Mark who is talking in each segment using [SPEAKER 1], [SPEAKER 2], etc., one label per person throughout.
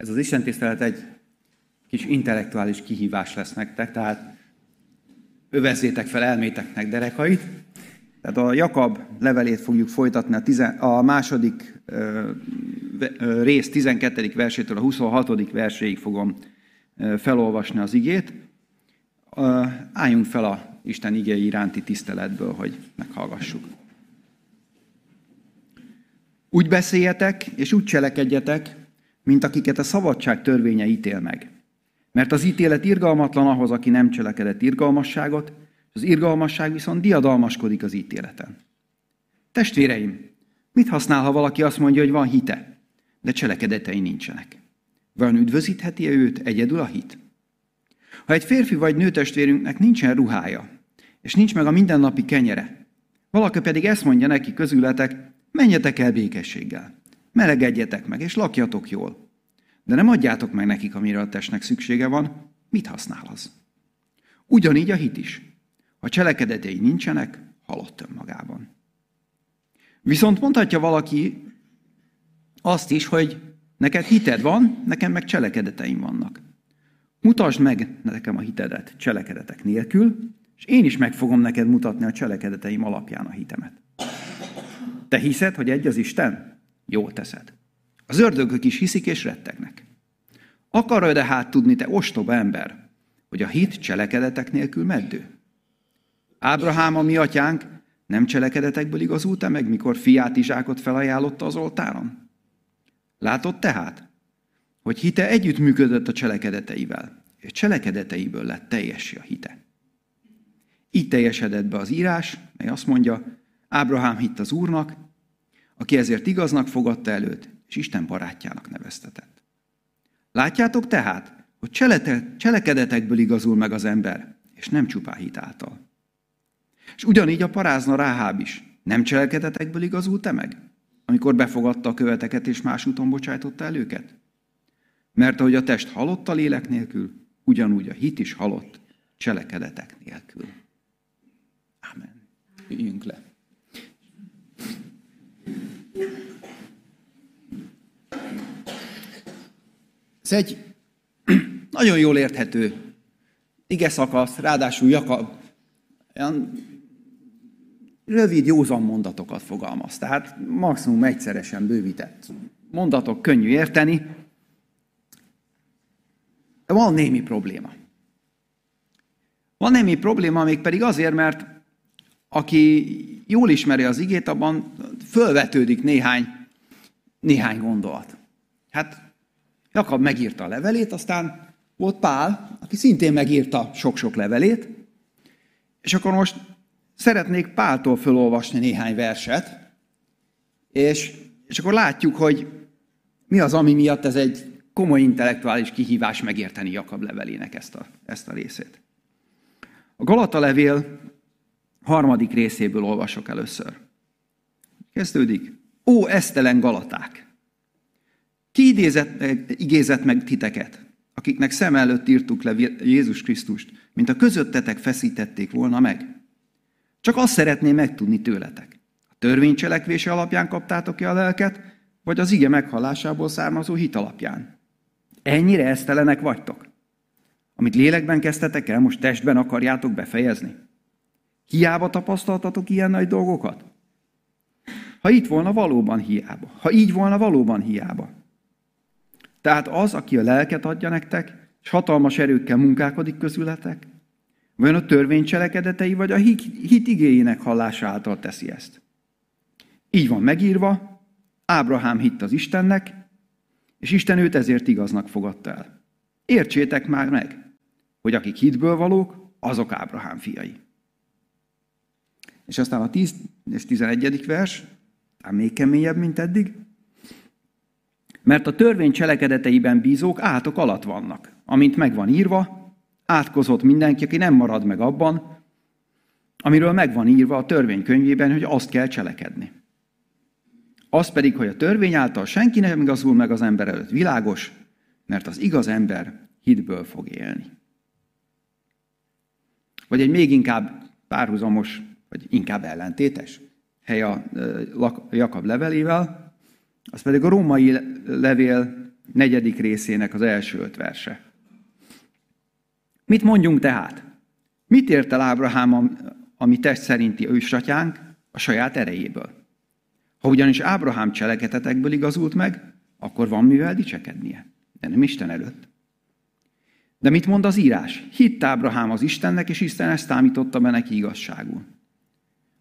[SPEAKER 1] Ez az Isten tisztelet egy kis intellektuális kihívás lesz nektek, tehát övezzétek fel elméteknek derekait. Tehát a Jakab levelét fogjuk folytatni a, tizen, a második ö, ö, rész 12. versétől a 26. verséig fogom ö, felolvasni az igét. Ö, álljunk fel a Isten igéi iránti tiszteletből, hogy meghallgassuk. Úgy beszéljetek, és úgy cselekedjetek, mint akiket a szabadság törvénye ítél meg. Mert az ítélet irgalmatlan ahhoz, aki nem cselekedett irgalmasságot, az irgalmasság viszont diadalmaskodik az ítéleten. Testvéreim, mit használ, ha valaki azt mondja, hogy van hite, de cselekedetei nincsenek? Vajon üdvözítheti -e őt egyedül a hit? Ha egy férfi vagy nőtestvérünknek nincsen ruhája, és nincs meg a mindennapi kenyere, valaki pedig ezt mondja neki közületek, menjetek el békességgel, melegedjetek meg, és lakjatok jól. De nem adjátok meg nekik, amire a testnek szüksége van, mit használ az? Ugyanígy a hit is. Ha cselekedetei nincsenek, halott önmagában. Viszont mondhatja valaki azt is, hogy neked hited van, nekem meg cselekedeteim vannak. Mutasd meg nekem a hitedet cselekedetek nélkül, és én is meg fogom neked mutatni a cselekedeteim alapján a hitemet. Te hiszed, hogy egy az Isten? Jól teszed. Az ördögök is hiszik és rettegnek. Akarod de hát tudni, te ostoba ember, hogy a hit cselekedetek nélkül meddő? Ábrahám, a mi atyánk, nem cselekedetekből igazult-e meg, mikor fiát Izsákot felajánlotta az oltáron? Látod tehát, hogy hite együttműködött a cselekedeteivel, és cselekedeteiből lett teljesi a hite. Így teljesedett be az írás, mely azt mondja, Ábrahám hitt az Úrnak, aki ezért igaznak fogadta előtt, és Isten barátjának neveztetett. Látjátok tehát, hogy cselekedetekből igazul meg az ember, és nem csupán hit által. És ugyanígy a parázna Ráháb is. Nem cselekedetekből igazult-e meg? Amikor befogadta a követeket, és más úton bocsájtotta el őket? Mert ahogy a test halott a lélek nélkül, ugyanúgy a hit is halott cselekedetek nélkül. Amen. Üljünk le. Ez egy nagyon jól érthető ige szakasz, ráadásul Jakab olyan rövid, józan mondatokat fogalmaz. Tehát maximum egyszeresen bővített mondatok, könnyű érteni. De van némi probléma. Van némi probléma még pedig azért, mert aki jól ismeri az igét, abban fölvetődik néhány, néhány gondolat. Hát Jakab megírta a levelét, aztán volt Pál, aki szintén megírta sok-sok levelét, és akkor most szeretnék Páltól felolvasni néhány verset, és, és akkor látjuk, hogy mi az, ami miatt ez egy komoly intellektuális kihívás megérteni Jakab levelének ezt a, ezt a részét. A Galata levél harmadik részéből olvasok először. Kezdődik. Ó, esztelen Galaták! Ki idézett, igézett meg titeket, akiknek szem előtt írtuk le Jézus Krisztust, mint a közöttetek feszítették volna meg? Csak azt szeretném megtudni tőletek. A törvény cselekvése alapján kaptátok-e a lelket, vagy az ige meghallásából származó hit alapján? Ennyire esztelenek vagytok? Amit lélekben kezdtetek el, most testben akarjátok befejezni? Hiába tapasztaltatok ilyen nagy dolgokat? Ha itt volna, valóban hiába. Ha így volna, valóban hiába. Tehát az, aki a lelket adja nektek, és hatalmas erőkkel munkálkodik közületek, vajon a törvény cselekedetei, vagy a hit, hit igényének hallása által teszi ezt? Így van megírva, Ábrahám hitt az Istennek, és Isten őt ezért igaznak fogadta el. Értsétek már meg, hogy akik hitből valók, azok Ábrahám fiai. És aztán a 10 és 11. vers, tehát még keményebb, mint eddig. Mert a törvény cselekedeteiben bízók átok alatt vannak. Amint meg van írva, átkozott mindenki, aki nem marad meg abban, amiről meg van írva a törvénykönyvében, hogy azt kell cselekedni. Az pedig, hogy a törvény által senki nem igazul meg az ember előtt világos, mert az igaz ember hitből fog élni. Vagy egy még inkább párhuzamos, vagy inkább ellentétes hely a Jakab levelével, az pedig a római levél negyedik részének az első öt verse. Mit mondjunk tehát? Mit ért el Ábrahám, ami test szerinti ősatyánk, a saját erejéből? Ha ugyanis Ábrahám cselekedetekből igazult meg, akkor van mivel dicsekednie, de nem Isten előtt. De mit mond az írás? Hitt Ábrahám az Istennek, és Isten ezt számította be neki igazságul.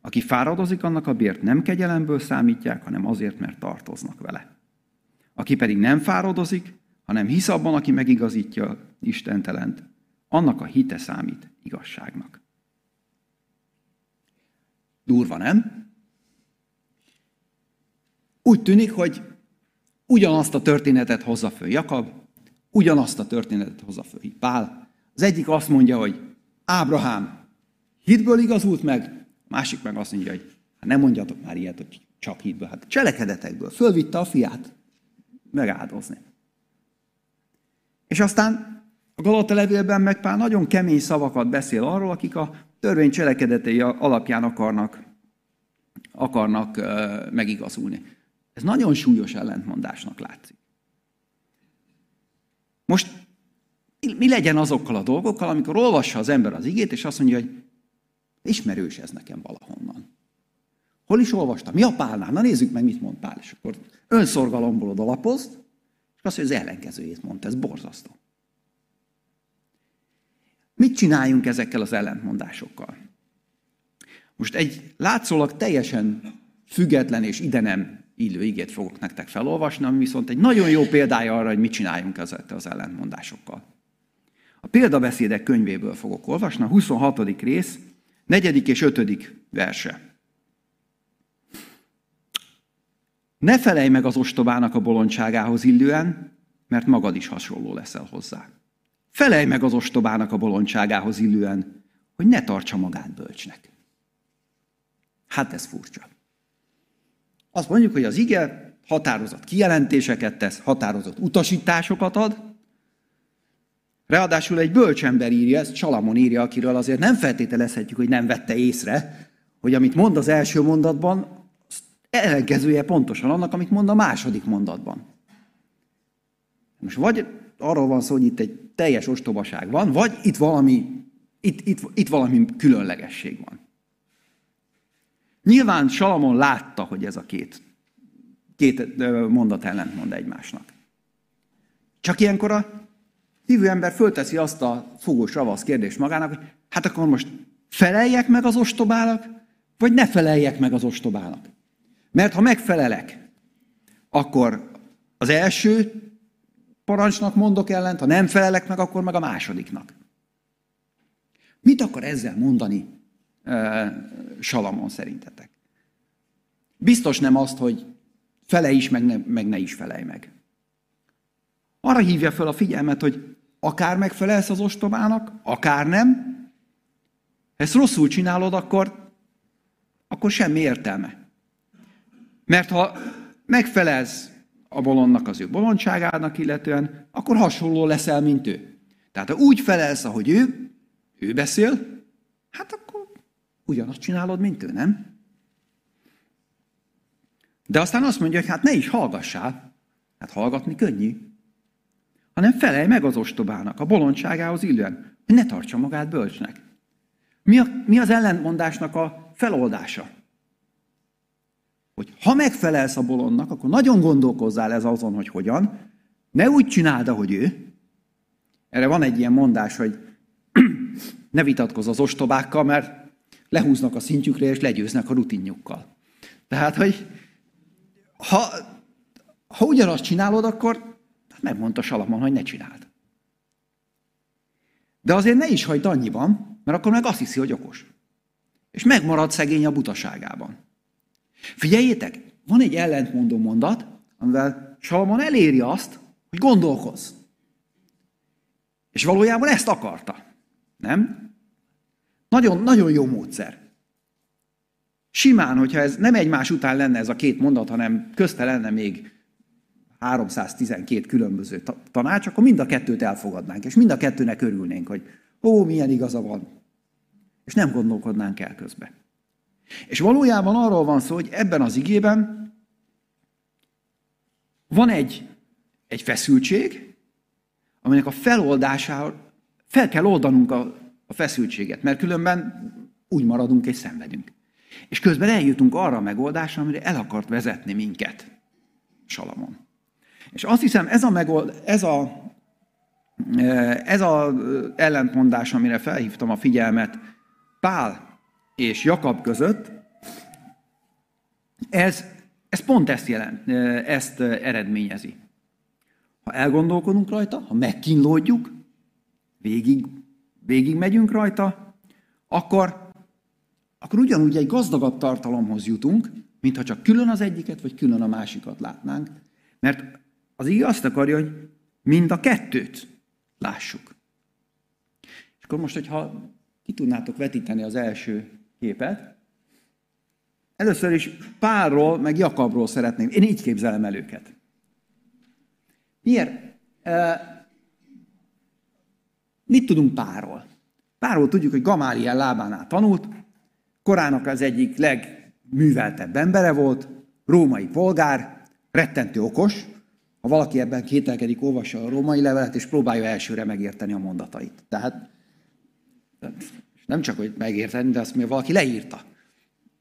[SPEAKER 1] Aki fáradozik, annak a bért nem kegyelemből számítják, hanem azért, mert tartoznak vele. Aki pedig nem fáradozik, hanem hisz abban, aki megigazítja Istentelent, annak a hite számít igazságnak. Durva, nem? Úgy tűnik, hogy ugyanazt a történetet hozza föl Jakab, ugyanazt a történetet hozza föl Pál. Az egyik azt mondja, hogy Ábrahám hitből igazult meg, másik meg azt mondja, hogy hát nem mondjatok már ilyet, hogy csak hitből, hát cselekedetekből. Fölvitte a fiát megáldozni. És aztán a Galata levélben meg Pál nagyon kemény szavakat beszél arról, akik a törvény cselekedetei alapján akarnak, akarnak megigazulni. Ez nagyon súlyos ellentmondásnak látszik. Most mi legyen azokkal a dolgokkal, amikor olvassa az ember az igét, és azt mondja, hogy ismerős ez nekem valahonnan. Hol is olvastam? Mi a Pálnál? Na nézzük meg, mit mond Pál. És akkor önszorgalomból odalapozt, és azt hogy az ellenkezőjét mondta. Ez borzasztó. Mit csináljunk ezekkel az ellentmondásokkal? Most egy látszólag teljesen független és ide nem illő igét fogok nektek felolvasni, ami viszont egy nagyon jó példája arra, hogy mit csináljunk ezekkel az ellentmondásokkal. A példabeszédek könyvéből fogok olvasni, a 26. rész, 4. és 5. verse. Ne felejj meg az ostobának a bolondságához illően, mert magad is hasonló leszel hozzá. Felejj meg az ostobának a bolondságához illően, hogy ne tartsa magát bölcsnek. Hát ez furcsa. Azt mondjuk, hogy az ige határozott kijelentéseket tesz, határozott utasításokat ad, Ráadásul egy bölcsember írja, ezt Salamon írja, akiről azért nem feltételezhetjük, hogy nem vette észre, hogy amit mond az első mondatban, ellenkezője pontosan annak, amit mond a második mondatban. Most vagy arról van szó, hogy itt egy teljes ostobaság van, vagy itt valami, itt, itt, itt valami különlegesség van. Nyilván Salamon látta, hogy ez a két, két mondat ellentmond egymásnak. Csak ilyenkor a hívő ember fölteszi azt a fogós ravasz kérdést magának, hogy hát akkor most feleljek meg az ostobának, vagy ne feleljek meg az ostobának. Mert ha megfelelek, akkor az első parancsnak mondok ellent, ha nem felelek meg, akkor meg a másodiknak. Mit akar ezzel mondani Salamon szerintetek? Biztos nem azt, hogy fele is, meg ne, meg ne is felej meg. Arra hívja fel a figyelmet, hogy akár megfelelsz az ostobának, akár nem, ha ezt rosszul csinálod, akkor, akkor semmi értelme. Mert ha megfelelsz a bolondnak az ő bolondságának illetően, akkor hasonló leszel, mint ő. Tehát ha úgy felelsz, ahogy ő, ő beszél, hát akkor ugyanazt csinálod, mint ő, nem? De aztán azt mondja, hogy hát ne is hallgassál. Hát hallgatni könnyű. Hanem felej meg az ostobának, a bolondságához illően, hogy ne tartsa magát bölcsnek. Mi, a, mi az ellentmondásnak a feloldása? Hogy ha megfelelsz a bolondnak, akkor nagyon gondolkozzál ez azon, hogy hogyan, ne úgy csináld, ahogy ő. Erre van egy ilyen mondás, hogy ne vitatkozz az ostobákkal, mert lehúznak a szintjükre, és legyőznek a rutinjukkal. Tehát, hogy ha, ha ugyanazt csinálod, akkor megmondta Salamon, hogy ne csináld. De azért ne is hagyd annyiban, mert akkor meg azt hiszi, hogy okos. És megmarad szegény a butaságában. Figyeljétek, van egy ellentmondó mondat, amivel Salamon eléri azt, hogy gondolkozz. És valójában ezt akarta. Nem? Nagyon, nagyon jó módszer. Simán, hogyha ez nem egymás után lenne ez a két mondat, hanem közte lenne még 312 különböző tanács, akkor mind a kettőt elfogadnánk, és mind a kettőnek örülnénk, hogy ó, milyen igaza van. És nem gondolkodnánk el közbe. És valójában arról van szó, hogy ebben az igében van egy egy feszültség, aminek a feloldására fel kell oldanunk a, a feszültséget, mert különben úgy maradunk és szenvedünk. És közben eljutunk arra a megoldásra, amire el akart vezetni minket Salamon. És azt hiszem, ez a, megold, ez a, ez a ellentmondás, amire felhívtam a figyelmet Pál és Jakab között, ez, ez pont ezt, jelent, ezt eredményezi. Ha elgondolkodunk rajta, ha megkínlódjuk, végig, végig megyünk rajta, akkor, akkor ugyanúgy egy gazdagabb tartalomhoz jutunk, mintha csak külön az egyiket, vagy külön a másikat látnánk. Mert az így azt akarja, hogy mind a kettőt lássuk. És akkor most, hogyha ki tudnátok vetíteni az első képet, először is Pálról, meg Jakabról szeretném. Én így képzelem el őket. Miért? Mit tudunk Párról? Párról tudjuk, hogy Gamáliel lábánál tanult, korának az egyik legműveltebb embere volt, római polgár, rettentő okos. Ha valaki ebben kételkedik, olvassa a római levelet, és próbálja elsőre megérteni a mondatait. Tehát nem csak, hogy megérteni, de azt még valaki leírta.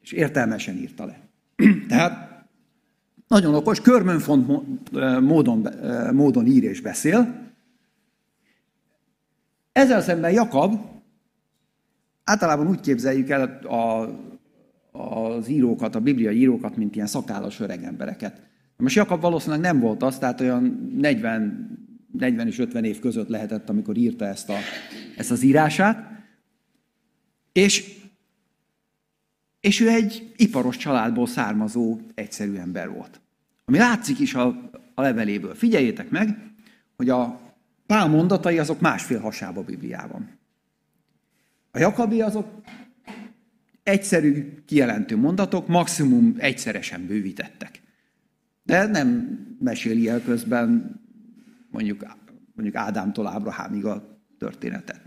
[SPEAKER 1] És értelmesen írta le. Tehát nagyon okos, körmönfont módon, módon ír és beszél, ezzel szemben Jakab, általában úgy képzeljük el a, az írókat, a bibliai írókat, mint ilyen szakállas öreg embereket. Most Jakab valószínűleg nem volt az, tehát olyan 40, 40 és 50 év között lehetett, amikor írta ezt, a, ezt az írását. És, és ő egy iparos családból származó egyszerű ember volt. Ami látszik is a, a leveléből. Figyeljétek meg, hogy a Pál mondatai azok másfél hasába Bibliában. A Jakabi azok egyszerű, kijelentő mondatok, maximum egyszeresen bővítettek. De nem meséli el közben mondjuk, mondjuk Ádámtól Ábrahámig a történetet.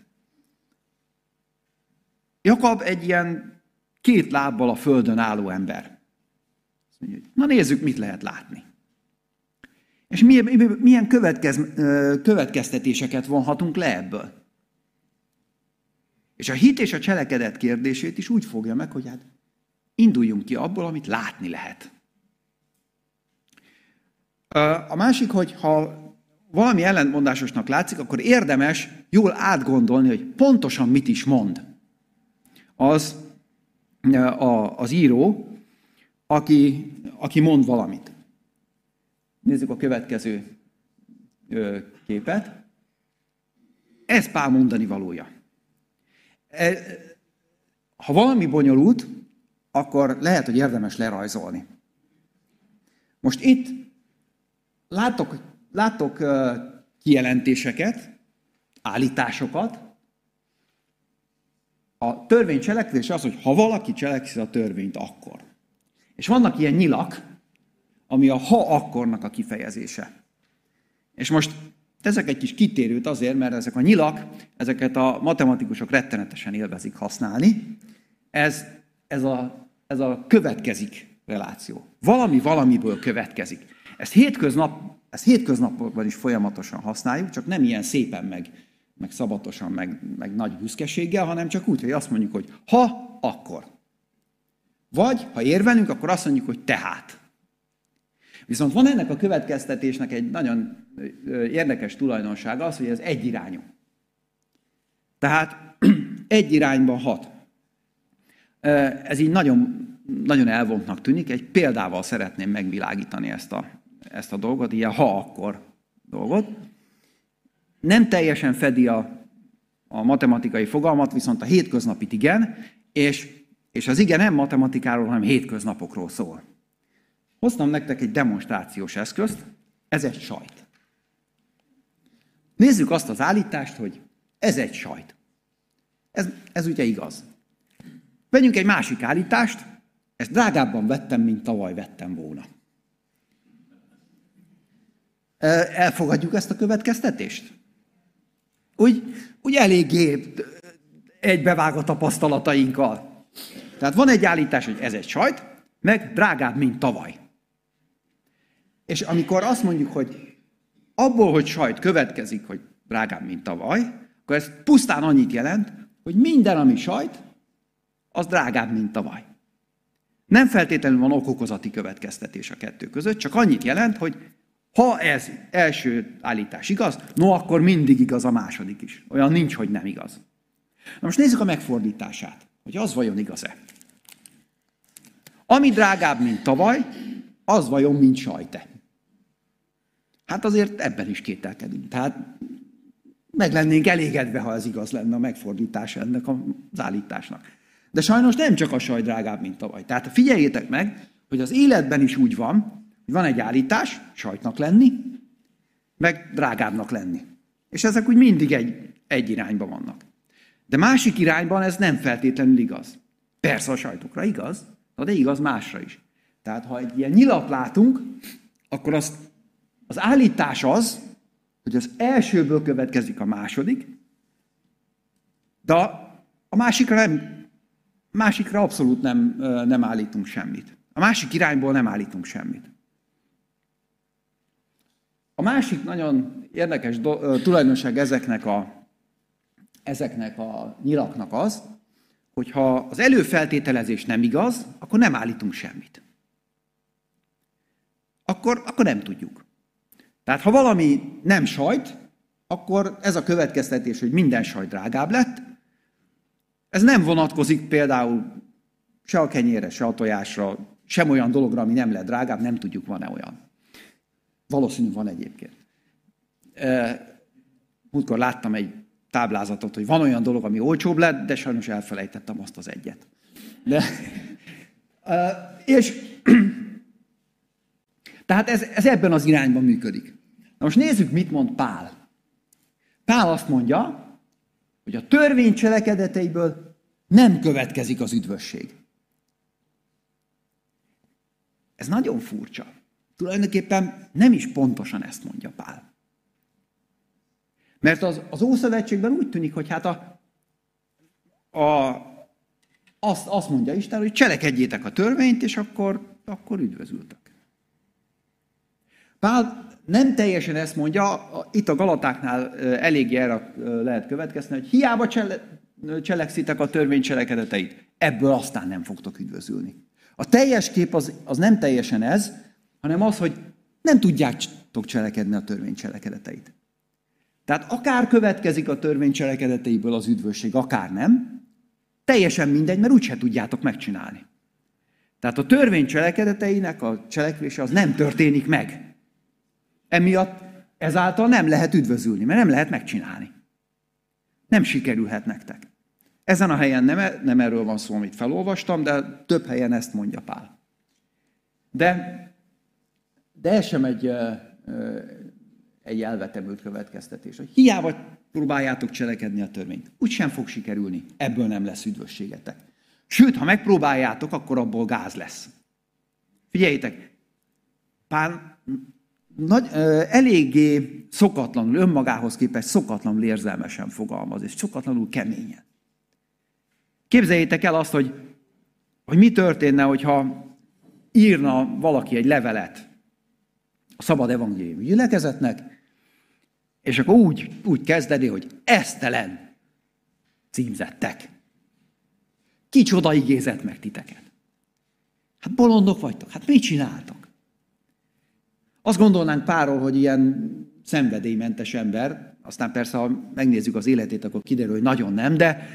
[SPEAKER 1] Jakab egy ilyen két lábbal a földön álló ember. Na nézzük, mit lehet látni. És milyen, milyen következ, következtetéseket vonhatunk le ebből? És a hit és a cselekedet kérdését is úgy fogja meg, hogy hát induljunk ki abból, amit látni lehet. A másik, hogy ha valami ellentmondásosnak látszik, akkor érdemes jól átgondolni, hogy pontosan mit is mond az, a, az író, aki, aki mond valamit. Nézzük a következő képet. Ez Pál mondani valója. E, ha valami bonyolult, akkor lehet, hogy érdemes lerajzolni. Most itt látok, látok kijelentéseket, állításokat. A törvény cselekvése az, hogy ha valaki cselekszi a törvényt, akkor. És vannak ilyen nyilak, ami a ha-akkornak a kifejezése. És most ezek egy kis kitérőt azért, mert ezek a nyilak, ezeket a matematikusok rettenetesen élvezik használni. Ez, ez, a, ez a következik reláció. Valami valamiből következik. Ezt, hétköznap, ezt hétköznapokban is folyamatosan használjuk, csak nem ilyen szépen meg, meg szabatosan, meg, meg nagy büszkeséggel, hanem csak úgy, hogy azt mondjuk, hogy ha, akkor. Vagy, ha érvelünk, akkor azt mondjuk, hogy tehát. Viszont van ennek a következtetésnek egy nagyon érdekes tulajdonsága az, hogy ez egyirányú. Tehát egy irányban hat. Ez így nagyon, nagyon elvontnak tűnik. Egy példával szeretném megvilágítani ezt a, ezt a dolgot, ilyen ha-akkor dolgot. Nem teljesen fedi a, a matematikai fogalmat, viszont a hétköznapit igen, és, és az igen nem matematikáról, hanem hétköznapokról szól. Hoztam nektek egy demonstrációs eszközt, ez egy sajt. Nézzük azt az állítást, hogy ez egy sajt. Ez, ez ugye igaz. Vegyünk egy másik állítást, ezt drágábban vettem, mint tavaly vettem volna. Elfogadjuk ezt a következtetést? Úgy, úgy eléggé egybevág a tapasztalatainkkal. Tehát van egy állítás, hogy ez egy sajt, meg drágább, mint tavaly. És amikor azt mondjuk, hogy abból, hogy sajt következik, hogy drágább, mint tavaly, akkor ez pusztán annyit jelent, hogy minden, ami sajt, az drágább, mint tavaly. Nem feltétlenül van okokozati következtetés a kettő között, csak annyit jelent, hogy ha ez első állítás igaz, no akkor mindig igaz a második is. Olyan nincs, hogy nem igaz. Na most nézzük a megfordítását, hogy az vajon igaz-e. Ami drágább, mint tavaly, az vajon, mint sajte. Hát azért ebben is kételkedünk. Tehát meg lennénk elégedve, ha ez igaz lenne a megfordítás ennek az állításnak. De sajnos nem csak a saj drágább, mint tavaly. Tehát figyeljétek meg, hogy az életben is úgy van, van egy állítás, sajtnak lenni, meg drágábbnak lenni. És ezek úgy mindig egy, egy irányba vannak. De másik irányban ez nem feltétlenül igaz. Persze a sajtokra igaz, de igaz másra is. Tehát ha egy ilyen nyilat látunk, akkor az, az állítás az, hogy az elsőből következik a második, de a másikra, nem, másikra abszolút nem, nem állítunk semmit. A másik irányból nem állítunk semmit. A másik nagyon érdekes do, tulajdonság ezeknek a, ezeknek a nyilaknak az, hogy ha az előfeltételezés nem igaz, akkor nem állítunk semmit. Akkor, akkor nem tudjuk. Tehát ha valami nem sajt, akkor ez a következtetés, hogy minden sajt drágább lett, ez nem vonatkozik például se a kenyérre, se a tojásra, sem olyan dologra, ami nem lett drágább, nem tudjuk, van-e olyan. Valószínű van egyébként. Múltkor láttam egy táblázatot, hogy van olyan dolog, ami olcsóbb lett, de sajnos elfelejtettem azt az egyet. De, és tehát ez, ez ebben az irányban működik. Na most nézzük, mit mond Pál. Pál azt mondja, hogy a törvény cselekedeteiből nem következik az üdvösség. Ez nagyon furcsa. Tulajdonképpen nem is pontosan ezt mondja Pál. Mert az, az Ószövetségben úgy tűnik, hogy hát a, a, azt, azt mondja Isten, hogy cselekedjétek a törvényt, és akkor, akkor üdvözültek. Pál nem teljesen ezt mondja, itt a Galatáknál elég erre lehet következni, hogy hiába csele, cselekszitek a törvény cselekedeteit, ebből aztán nem fogtok üdvözülni. A teljes kép az, az nem teljesen ez, hanem az, hogy nem tudjátok cselekedni a törvény cselekedeteit. Tehát akár következik a törvény cselekedeteiből az üdvösség, akár nem, teljesen mindegy, mert úgyse tudjátok megcsinálni. Tehát a törvény cselekedeteinek a cselekvése az nem történik meg. Emiatt ezáltal nem lehet üdvözülni, mert nem lehet megcsinálni. Nem sikerülhet nektek. Ezen a helyen nem, e- nem erről van szó, amit felolvastam, de több helyen ezt mondja Pál. De, de ez sem egy, egy elvetemült következtetés, hogy hiába próbáljátok cselekedni a törvényt, úgy sem fog sikerülni, ebből nem lesz üdvösségetek. Sőt, ha megpróbáljátok, akkor abból gáz lesz. Figyeljétek, Pál nagy, eléggé szokatlanul, önmagához képest szokatlanul érzelmesen fogalmaz, és szokatlanul keményen. Képzeljétek el azt, hogy, hogy mi történne, hogyha írna valaki egy levelet a szabad evangélium gyülekezetnek, és akkor úgy, úgy kezdeni, hogy esztelen címzettek. Kicsoda igézett meg titeket. Hát bolondok vagytok, hát mit csináltok? Azt gondolnánk párról, hogy ilyen szenvedélymentes ember, aztán persze, ha megnézzük az életét, akkor kiderül, hogy nagyon nem, de,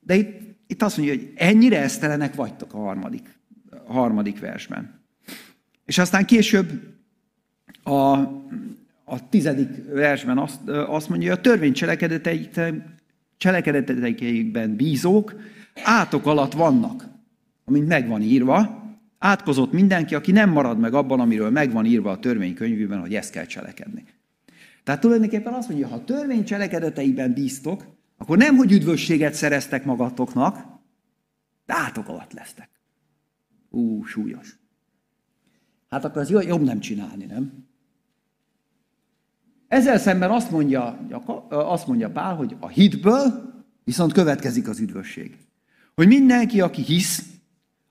[SPEAKER 1] de itt, itt azt mondja, hogy ennyire esztelenek vagytok a harmadik, a harmadik versben. És aztán később a, a tizedik versben azt, azt mondja, hogy a törvény cselekedeteikben bízók átok alatt vannak, amint meg van írva, Átkozott mindenki, aki nem marad meg abban, amiről megvan írva a törvénykönyvében, hogy ezt kell cselekedni. Tehát tulajdonképpen azt mondja, ha a törvény cselekedeteiben bíztok, akkor nem, hogy üdvösséget szereztek magatoknak, de átok alatt lesztek. Ú, súlyos. Hát akkor az jobb nem csinálni, nem? Ezzel szemben azt mondja, azt mondja Pál, hogy a hitből viszont következik az üdvösség. Hogy mindenki, aki hisz,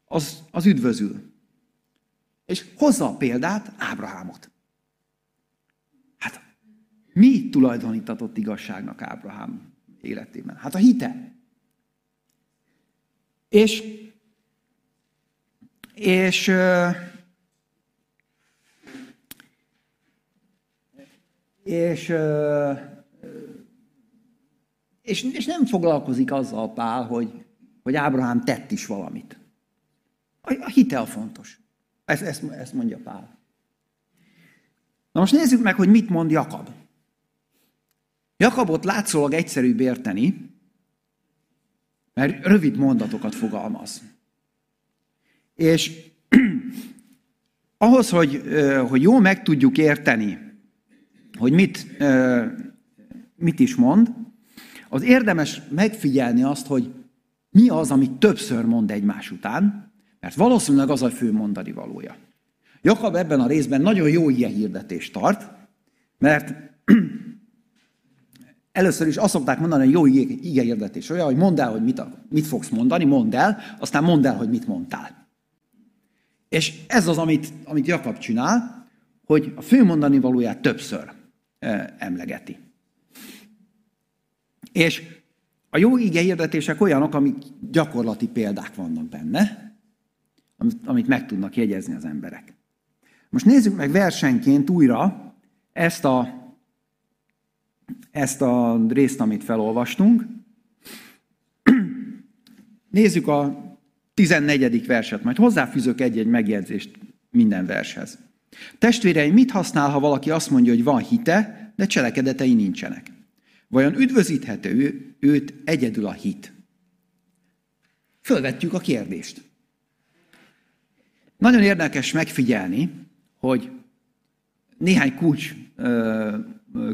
[SPEAKER 1] az, az üdvözül. És hozza a példát Ábrahámot. Hát Mi tulajdonítatott igazságnak Ábrahám életében? Hát a hite. És, és és, és, és nem foglalkozik azzal Pál, hogy, hogy Ábrahám tett is valamit. A, a hitel fontos. Ezt, ezt, ezt mondja Pál. Na most nézzük meg, hogy mit mond Jakab. Jakabot látszólag egyszerűbb érteni, mert rövid mondatokat fogalmaz. És ahhoz, hogy, hogy jól meg tudjuk érteni, hogy mit, mit is mond, az érdemes megfigyelni azt, hogy mi az, amit többször mond egymás után, mert valószínűleg az a fő mondani valója. Jakab ebben a részben nagyon jó ilyen hirdetést tart, mert először is azt szokták mondani, hogy jó ige hirdetés olyan, hogy mondd el, hogy mit, mit fogsz mondani, mondd el, aztán mondd el, hogy mit mondtál. És ez az, amit, amit Jakab csinál, hogy a fő mondani valóját többször emlegeti. És a jó ige hirdetések olyanok, amik gyakorlati példák vannak benne, amit, meg tudnak jegyezni az emberek. Most nézzük meg versenként újra ezt a, ezt a részt, amit felolvastunk. Nézzük a 14. verset, majd hozzáfűzök egy-egy megjegyzést minden vershez. Testvéreim, mit használ, ha valaki azt mondja, hogy van hite, de cselekedetei nincsenek? Vajon üdvözíthető őt egyedül a hit? Fölvetjük a kérdést. Nagyon érdekes megfigyelni, hogy néhány kulcs,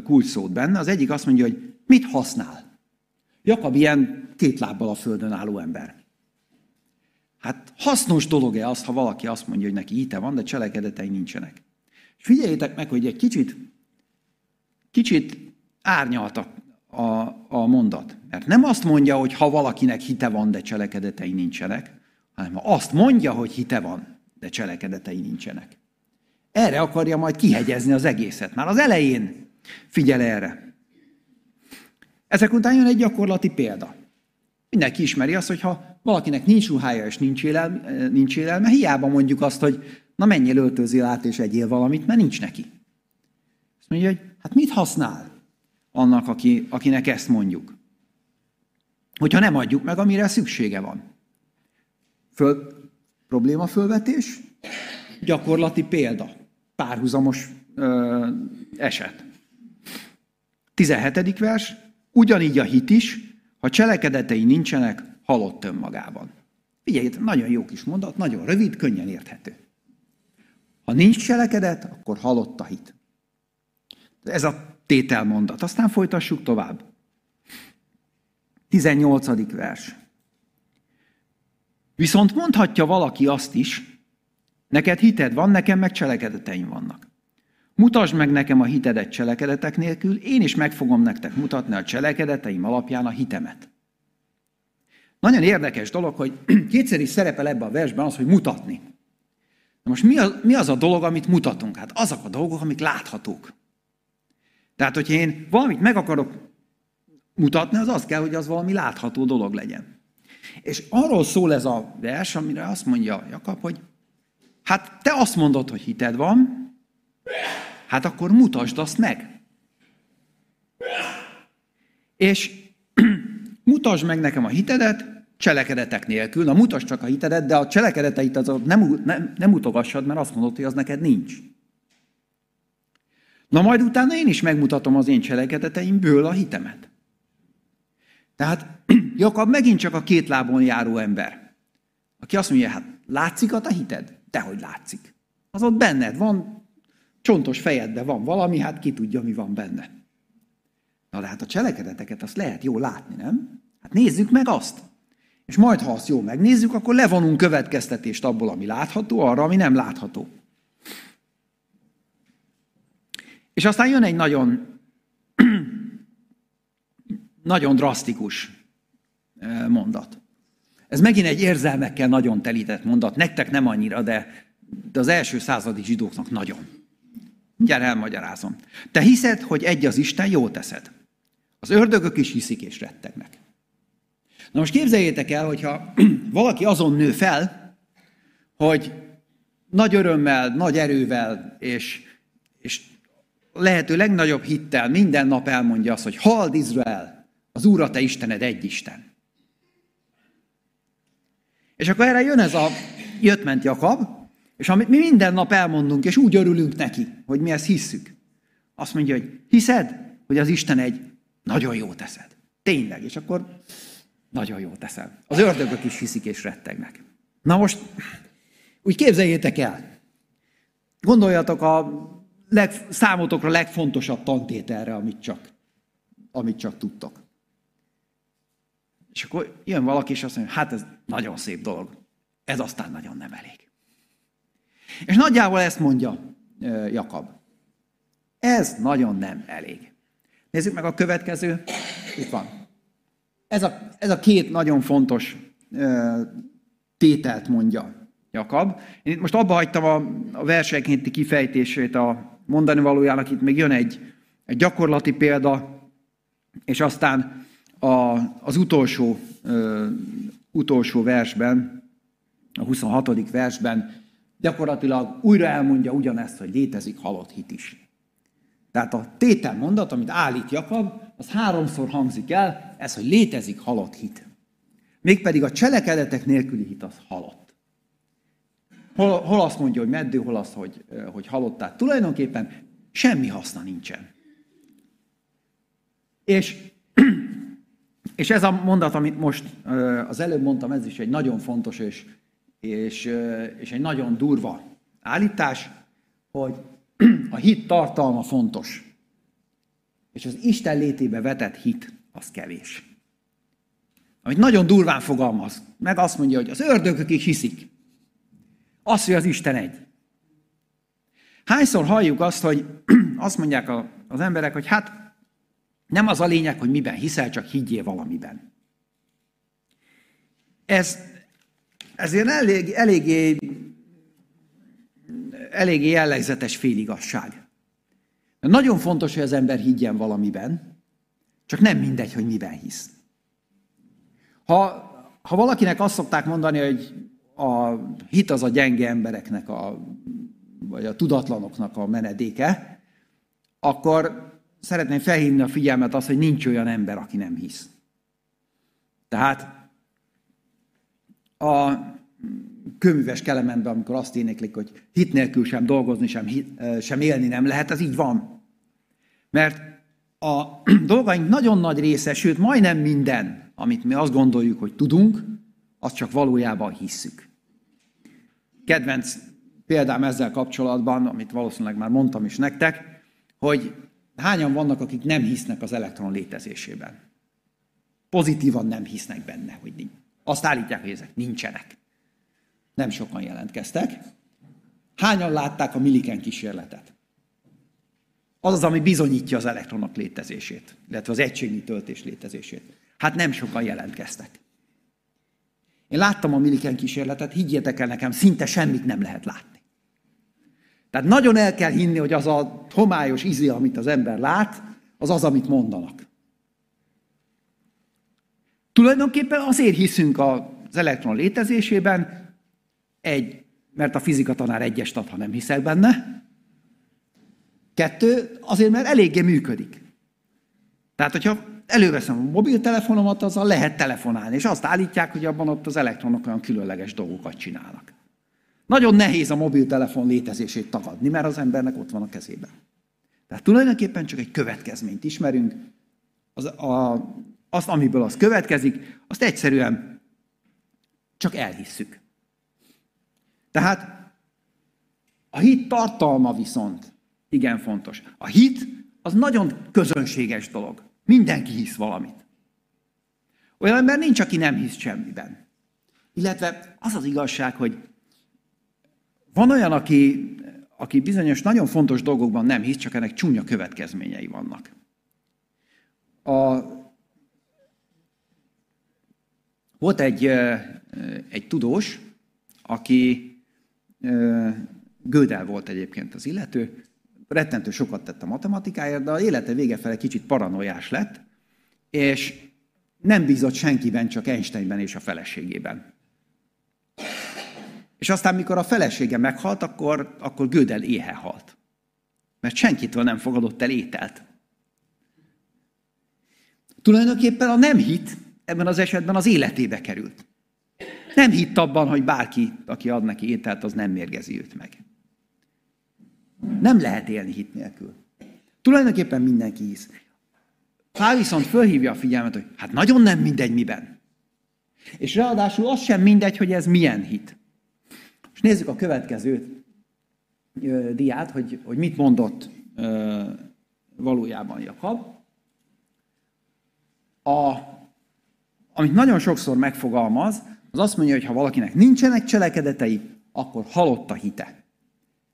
[SPEAKER 1] kulcs szót benne. Az egyik azt mondja, hogy mit használ. Jakab ilyen két lábbal a földön álló ember. Hát hasznos dolog-e az, ha valaki azt mondja, hogy neki hite van, de cselekedetei nincsenek. És figyeljétek meg, hogy egy kicsit, kicsit árnyaltak a, a mondat. Mert nem azt mondja, hogy ha valakinek hite van, de cselekedetei nincsenek, hanem azt mondja, hogy hite van, de cselekedetei nincsenek. Erre akarja majd kihegyezni az egészet. Már az elején figyel erre. Ezek után jön egy gyakorlati példa. Mindenki ismeri azt, hogy ha valakinek nincs ruhája és nincs élelme, nincs élelme, hiába mondjuk azt, hogy na menjél öltözél át és egyél valamit, mert nincs neki. Azt mondja, hogy hát mit használ annak, aki, akinek ezt mondjuk? Hogyha nem adjuk meg, amire szüksége van. Föl, probléma fölvetés, gyakorlati példa, párhuzamos ö, eset. 17. vers, ugyanígy a hit is, ha cselekedetei nincsenek, halott önmagában. Figyeljétek, nagyon jó kis mondat, nagyon rövid, könnyen érthető. Ha nincs cselekedet, akkor halott a hit. Ez a tételmondat. Aztán folytassuk tovább. 18. vers. Viszont mondhatja valaki azt is, neked hited van, nekem meg cselekedeteim vannak. Mutasd meg nekem a hitedet cselekedetek nélkül, én is meg fogom nektek mutatni a cselekedeteim alapján a hitemet. Nagyon érdekes dolog, hogy kétszer is szerepel ebbe a versben az, hogy mutatni. Na most mi az, mi az a dolog, amit mutatunk? Hát azok a dolgok, amik láthatók. Tehát, hogyha én valamit meg akarok mutatni, az az kell, hogy az valami látható dolog legyen. És arról szól ez a vers, amire azt mondja Jakab, hogy hát te azt mondod, hogy hited van, hát akkor mutasd azt meg. És mutasd meg nekem a hitedet, cselekedetek nélkül. Na mutasd csak a hitedet, de a cselekedeteit azok nem, nem, nem utogassad, mert azt mondod, hogy az neked nincs. Na majd utána én is megmutatom az én cselekedeteimből a hitemet. Tehát Jakab megint csak a két lábon járó ember, aki azt mondja, hát látszik a hited? Dehogy látszik. Az ott benned van, csontos fejedben van valami, hát ki tudja, mi van benne. Na de hát a cselekedeteket azt lehet jól látni, nem? Hát nézzük meg azt. És majd, ha azt jól megnézzük, akkor levonunk következtetést abból, ami látható, arra, ami nem látható. És aztán jön egy nagyon, nagyon drasztikus eh, mondat. Ez megint egy érzelmekkel nagyon telített mondat. Nektek nem annyira, de, de az első századi zsidóknak nagyon. Gyere, elmagyarázom. Te hiszed, hogy egy az Isten, jó teszed. Az ördögök is hiszik és rettegnek. Na most képzeljétek el, hogyha valaki azon nő fel, hogy nagy örömmel, nagy erővel és, és lehető legnagyobb hittel minden nap elmondja azt, hogy hald Izrael, az Úr a te Istened egy Isten. És akkor erre jön ez a jött-ment Jakab, és amit mi minden nap elmondunk, és úgy örülünk neki, hogy mi ezt hisszük. Azt mondja, hogy hiszed, hogy az Isten egy nagyon jó teszed. Tényleg, és akkor nagyon jó teszed. Az ördögök is hiszik és rettegnek. Na most, úgy képzeljétek el. Gondoljatok a leg, számotokra legfontosabb tantételre, amit csak, amit csak tudtok. És akkor jön valaki, és azt mondja, hát ez nagyon szép dolog. Ez aztán nagyon nem elég. És nagyjából ezt mondja Jakab. Ez nagyon nem elég. Nézzük meg a következő. Itt van. Ez a, ez a két nagyon fontos tételt mondja Jakab. Én itt most abba hagytam a, a versenkénti kifejtését a mondani valójának, itt még jön egy, egy gyakorlati példa, és aztán a, az utolsó, ö, utolsó versben, a 26. versben gyakorlatilag újra elmondja ugyanezt, hogy létezik halott hit is. Tehát a tétel mondat, amit állít Jakab, az háromszor hangzik el, ez, hogy létezik halott hit. Mégpedig a cselekedetek nélküli hit az halott. Hol, hol azt mondja, hogy meddő, hol azt, hogy, hogy halott. Tehát tulajdonképpen semmi haszna nincsen. És, és ez a mondat, amit most az előbb mondtam, ez is egy nagyon fontos és és, és egy nagyon durva állítás, hogy a hit tartalma fontos. És az Isten létébe vetett hit, az kevés. Amit nagyon durván fogalmaz, meg azt mondja, hogy az ördögök is hiszik. Azt, hogy az Isten egy. Hányszor halljuk azt, hogy azt mondják az emberek, hogy hát nem az a lényeg, hogy miben hiszel, csak higgyél valamiben. Ez ezért elég, eléggé, eléggé jellegzetes féligasság. Nagyon fontos, hogy az ember higgyen valamiben, csak nem mindegy, hogy miben hisz. Ha, ha valakinek azt szokták mondani, hogy a hit az a gyenge embereknek, a, vagy a tudatlanoknak a menedéke, akkor szeretném felhívni a figyelmet az, hogy nincs olyan ember, aki nem hisz. Tehát a köműves kelemenben, amikor azt éneklik, hogy hit nélkül sem dolgozni, sem, sem élni nem lehet, az így van. Mert a dolgaink nagyon nagy része, sőt majdnem minden, amit mi azt gondoljuk, hogy tudunk, azt csak valójában hisszük. Kedvenc példám ezzel kapcsolatban, amit valószínűleg már mondtam is nektek, hogy hányan vannak, akik nem hisznek az elektron létezésében. Pozitívan nem hisznek benne, hogy nincs. Azt állítják, hogy ezek nincsenek. Nem sokan jelentkeztek. Hányan látták a Milliken kísérletet? Az az, ami bizonyítja az elektronok létezését, illetve az egységnyi töltés létezését. Hát nem sokan jelentkeztek. Én láttam a Milliken kísérletet, higgyétek el nekem, szinte semmit nem lehet látni. Tehát nagyon el kell hinni, hogy az a homályos izi, amit az ember lát, az az, amit mondanak. Tulajdonképpen azért hiszünk az elektron létezésében, egy, mert a fizika tanár egyes ad, ha nem hiszel benne. Kettő, azért, mert eléggé működik. Tehát, hogyha előveszem a mobiltelefonomat, azzal lehet telefonálni, és azt állítják, hogy abban ott az elektronok olyan különleges dolgokat csinálnak. Nagyon nehéz a mobiltelefon létezését tagadni, mert az embernek ott van a kezében. Tehát tulajdonképpen csak egy következményt ismerünk, az, a, azt, amiből az következik, azt egyszerűen csak elhisszük. Tehát a hit tartalma viszont igen fontos. A hit az nagyon közönséges dolog. Mindenki hisz valamit. Olyan ember nincs, aki nem hisz semmiben. Illetve az az igazság, hogy van olyan, aki, aki bizonyos nagyon fontos dolgokban nem hisz, csak ennek csúnya következményei vannak. A, volt egy, egy tudós, aki Gödel volt egyébként az illető, rettentő sokat tett a matematikáért, de a élete vége fele kicsit paranoiás lett, és nem bízott senkiben, csak Einsteinben és a feleségében. És aztán, mikor a felesége meghalt, akkor, akkor Gödel éhe halt. Mert senkitől nem fogadott el ételt. Tulajdonképpen a nem hit ebben az esetben az életébe került. Nem hitt abban, hogy bárki, aki ad neki ételt, az nem mérgezi őt meg. Nem lehet élni hit nélkül. Tulajdonképpen mindenki hisz. Pál viszont fölhívja a figyelmet, hogy hát nagyon nem mindegy miben. És ráadásul az sem mindegy, hogy ez milyen hit. És nézzük a következő ö, diát, hogy, hogy mit mondott ö, valójában Jakab. A, amit nagyon sokszor megfogalmaz, az azt mondja, hogy ha valakinek nincsenek cselekedetei, akkor halott a hite.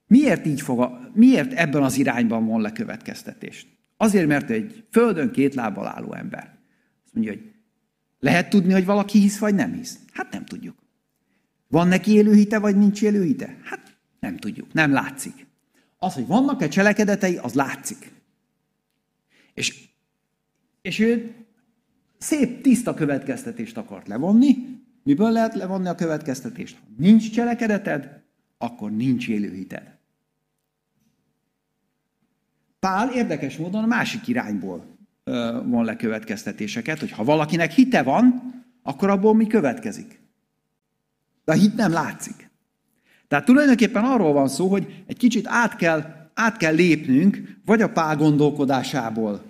[SPEAKER 1] Miért így fog, a, miért ebben az irányban von le következtetést? Azért, mert egy földön két lábbal álló ember. Azt mondja, hogy lehet tudni, hogy valaki hisz, vagy nem hisz? Hát nem tudjuk. Van neki élő hite, vagy nincs élő hite? Hát nem tudjuk, nem látszik. Az, hogy vannak-e cselekedetei, az látszik. És, és ő szép, tiszta következtetést akart levonni. Miből lehet levonni a következtetést? Ha nincs cselekedeted, akkor nincs élő hited. Pál érdekes módon a másik irányból von le következtetéseket, hogy ha valakinek hite van, akkor abból mi következik. De a hit nem látszik. Tehát tulajdonképpen arról van szó, hogy egy kicsit át kell, át kell lépnünk, vagy a Pál gondolkodásából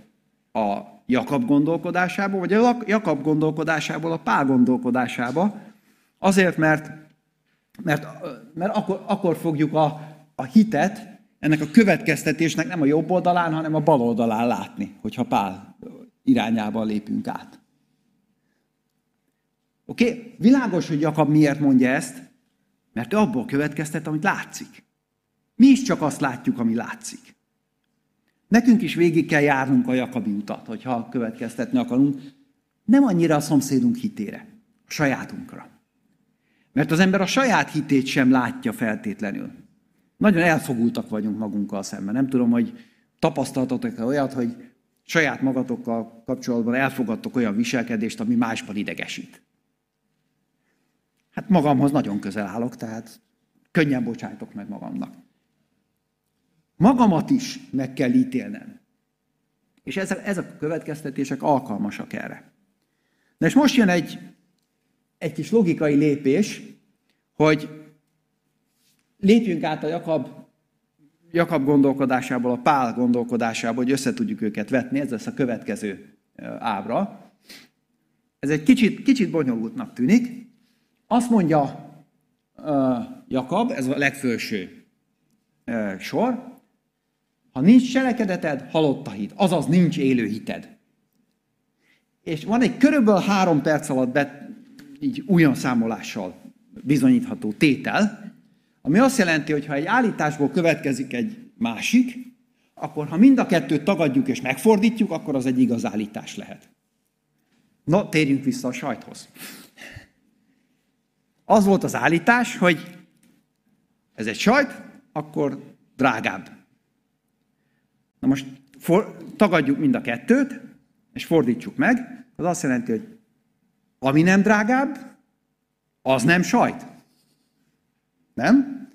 [SPEAKER 1] a Jakab gondolkodásába, vagy a Jakab gondolkodásából a Pál gondolkodásába, azért, mert, mert, mert akkor, akkor fogjuk a, a hitet ennek a következtetésnek nem a jobb oldalán, hanem a bal oldalán látni, hogyha Pál irányába lépünk át. Oké? Okay? Világos, hogy Jakab miért mondja ezt, mert ő abból következtet, amit látszik. Mi is csak azt látjuk, ami látszik. Nekünk is végig kell járnunk a Jakabi utat, hogyha következtetni akarunk, nem annyira a szomszédunk hitére, a sajátunkra. Mert az ember a saját hitét sem látja feltétlenül. Nagyon elfogultak vagyunk magunkkal szemben. Nem tudom, hogy tapasztaltatok-e olyat, hogy saját magatokkal kapcsolatban elfogadtok olyan viselkedést, ami másban idegesít. Hát magamhoz nagyon közel állok, tehát könnyen bocsájtok meg magamnak. Magamat is meg kell ítélnem. És ezek, ezek a következtetések alkalmasak erre. Na és most jön egy, egy kis logikai lépés, hogy lépjünk át a Jakab, Jakab gondolkodásából, a Pál gondolkodásából, hogy össze tudjuk őket vetni, ez lesz a következő ábra. Ez egy kicsit, kicsit bonyolultnak tűnik. Azt mondja uh, Jakab, ez a legfőső uh, sor, ha nincs cselekedeted, halott a hit. Azaz nincs élő hited. És van egy körülbelül három perc alatt be, így újon számolással bizonyítható tétel, ami azt jelenti, hogy ha egy állításból következik egy másik, akkor ha mind a kettőt tagadjuk és megfordítjuk, akkor az egy igaz állítás lehet. Na, térjünk vissza a sajthoz. Az volt az állítás, hogy ez egy sajt, akkor drágább. Na most for, tagadjuk mind a kettőt, és fordítsuk meg, az azt jelenti, hogy ami nem drágább, az nem sajt. Nem?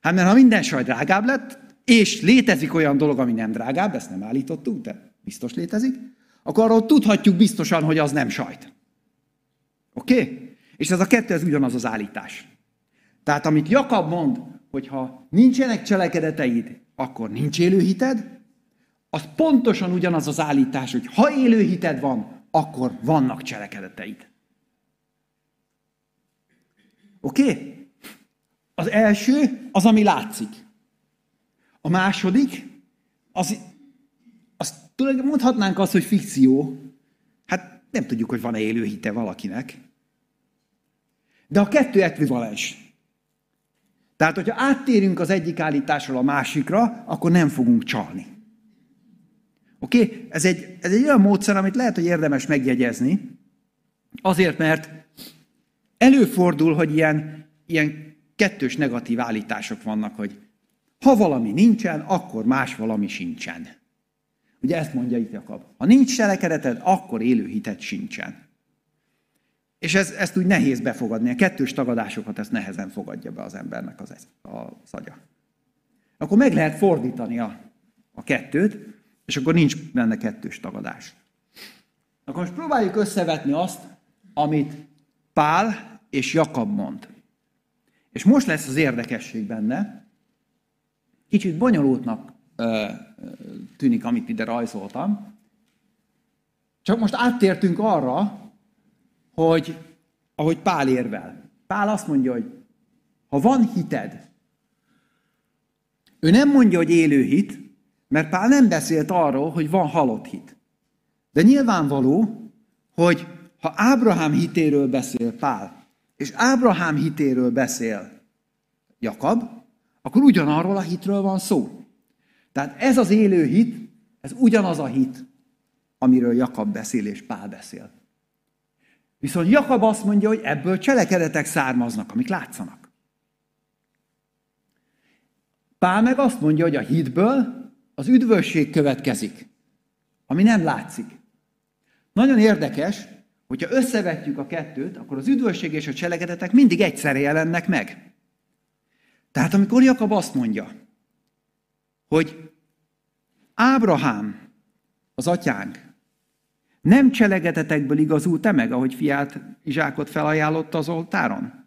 [SPEAKER 1] Hát mert ha minden sajt drágább lett, és létezik olyan dolog, ami nem drágább, ezt nem állítottuk, de biztos létezik, akkor arról tudhatjuk biztosan, hogy az nem sajt. Oké? Okay? És ez a kettő, ez ugyanaz az állítás. Tehát amit Jakab mond, hogy ha nincsenek cselekedeteid, akkor nincs élő hited, az pontosan ugyanaz az állítás, hogy ha élő hited van, akkor vannak cselekedeteid. Oké? Okay? Az első az, ami látszik. A második, az, az tulajdonképpen mondhatnánk azt, hogy fikció. Hát nem tudjuk, hogy van-e élő hite valakinek. De a kettő ekvivalens. Tehát, hogyha áttérünk az egyik állításról a másikra, akkor nem fogunk csalni. Oké? Okay? Ez, egy, ez egy olyan módszer, amit lehet, hogy érdemes megjegyezni, azért, mert előfordul, hogy ilyen, ilyen kettős negatív állítások vannak, hogy Ha valami nincsen, akkor más valami sincsen. Ugye ezt mondja itt Jakab. Ha nincs cselekedeted, akkor élő hited sincsen. És ez, ezt úgy nehéz befogadni. A kettős tagadásokat ezt nehezen fogadja be az embernek az, a szagya. Akkor meg lehet fordítani a, a kettőt, és akkor nincs benne kettős tagadás. Akkor most próbáljuk összevetni azt, amit Pál és Jakab mond. És most lesz az érdekesség benne. Kicsit bonyolultnak ö, tűnik, amit ide rajzoltam. Csak most áttértünk arra, hogy ahogy Pál érvel. Pál azt mondja, hogy ha van hited, ő nem mondja, hogy élő hit, mert Pál nem beszélt arról, hogy van halott hit. De nyilvánvaló, hogy ha Ábrahám hitéről beszél Pál, és Ábrahám hitéről beszél Jakab, akkor ugyanarról a hitről van szó. Tehát ez az élő hit, ez ugyanaz a hit, amiről Jakab beszél és Pál beszél. Viszont Jakab azt mondja, hogy ebből cselekedetek származnak, amik látszanak. Pál meg azt mondja, hogy a hitből az üdvösség következik, ami nem látszik. Nagyon érdekes, hogyha összevetjük a kettőt, akkor az üdvösség és a cselekedetek mindig egyszerre jelennek meg. Tehát amikor Jakab azt mondja, hogy Ábrahám, az atyánk, nem cselegetetekből igazult te meg, ahogy fiát Izsákot felajánlotta az oltáron?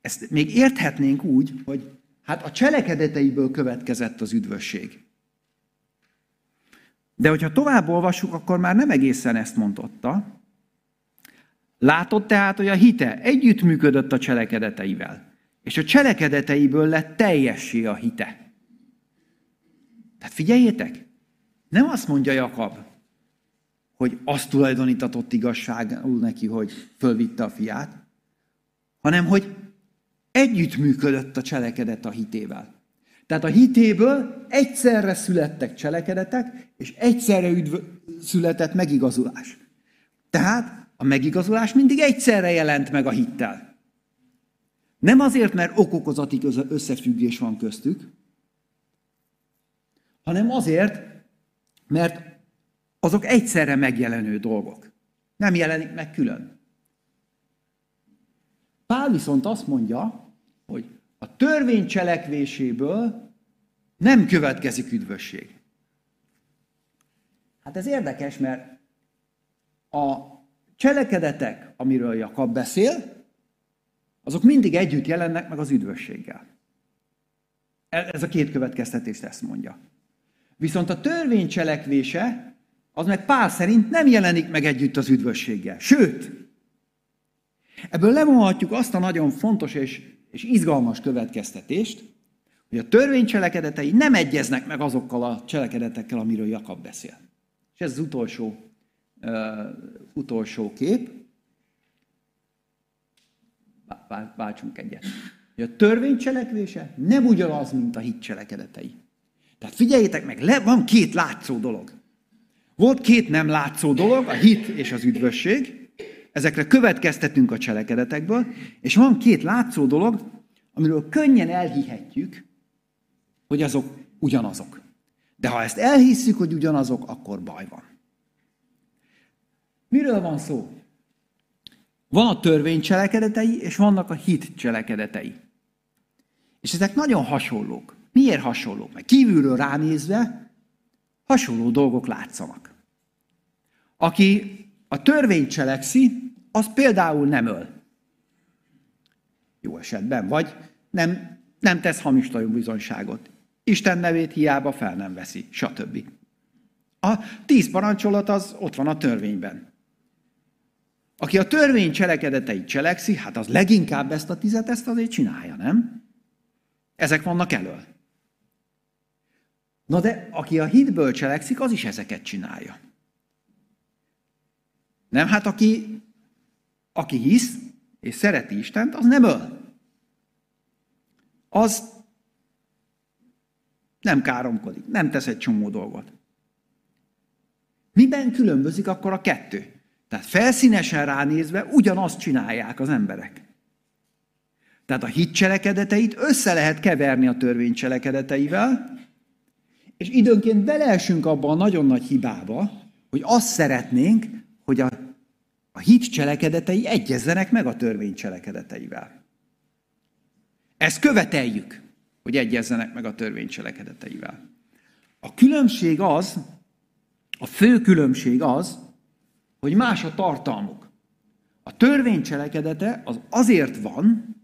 [SPEAKER 1] Ezt még érthetnénk úgy, hogy hát a cselekedeteiből következett az üdvösség. De hogyha tovább olvassuk, akkor már nem egészen ezt mondotta. Látod tehát, hogy a hite együttműködött a cselekedeteivel, és a cselekedeteiből lett teljessé a hite. Tehát figyeljétek, nem azt mondja Jakab, hogy azt tulajdonítatott igazságul neki, hogy fölvitte a fiát, hanem hogy együttműködött a cselekedet a hitével. Tehát a hitéből egyszerre születtek cselekedetek, és egyszerre üdv született megigazulás. Tehát a megigazulás mindig egyszerre jelent meg a hittel. Nem azért, mert okokozati összefüggés van köztük, hanem azért, mert azok egyszerre megjelenő dolgok. Nem jelenik meg külön. Pál viszont azt mondja, hogy a törvény cselekvéséből nem következik üdvösség. Hát ez érdekes, mert a cselekedetek, amiről Jakab beszél, azok mindig együtt jelennek meg az üdvösséggel. Ez a két következtetés ezt mondja. Viszont a törvény cselekvése az meg Pál szerint nem jelenik meg együtt az üdvösséggel. Sőt, ebből levonhatjuk azt a nagyon fontos és, és izgalmas következtetést, hogy a törvény cselekedetei nem egyeznek meg azokkal a cselekedetekkel, amiről Jakab beszél. És ez az utolsó, uh, utolsó kép. Váltsunk egyet. Hogy a törvény cselekvése nem ugyanaz, mint a hit cselekedetei. Tehát figyeljétek meg, le, van két látszó dolog. Volt két nem látszó dolog, a hit és az üdvösség, ezekre következtetünk a cselekedetekből, és van két látszó dolog, amiről könnyen elhihetjük, hogy azok ugyanazok. De ha ezt elhisszük, hogy ugyanazok, akkor baj van. Miről van szó? Van a törvény cselekedetei, és vannak a hit cselekedetei. És ezek nagyon hasonlók. Miért hasonlók? Mert kívülről ránézve hasonló dolgok látszanak. Aki a törvény cselekszi, az például nem öl. Jó esetben. Vagy nem, nem tesz hamis bizonyságot. Isten nevét hiába fel nem veszi, stb. A tíz parancsolat az ott van a törvényben. Aki a törvény cselekedeteit cselekszi, hát az leginkább ezt a tizet, ezt azért csinálja, nem? Ezek vannak elől. Na de aki a hitből cselekszik, az is ezeket csinálja. Nem, hát aki, aki hisz és szereti Istent, az nem öl. Az nem káromkodik, nem tesz egy csomó dolgot. Miben különbözik akkor a kettő? Tehát felszínesen ránézve ugyanazt csinálják az emberek. Tehát a hit cselekedeteit össze lehet keverni a törvény cselekedeteivel, és időnként beleesünk abba a nagyon nagy hibába, hogy azt szeretnénk, hogy a, a hit cselekedetei egyezzenek meg a törvény cselekedeteivel. Ezt követeljük, hogy egyezzenek meg a törvény cselekedeteivel. A különbség az, a fő különbség az, hogy más a tartalmuk. A törvény cselekedete az azért van,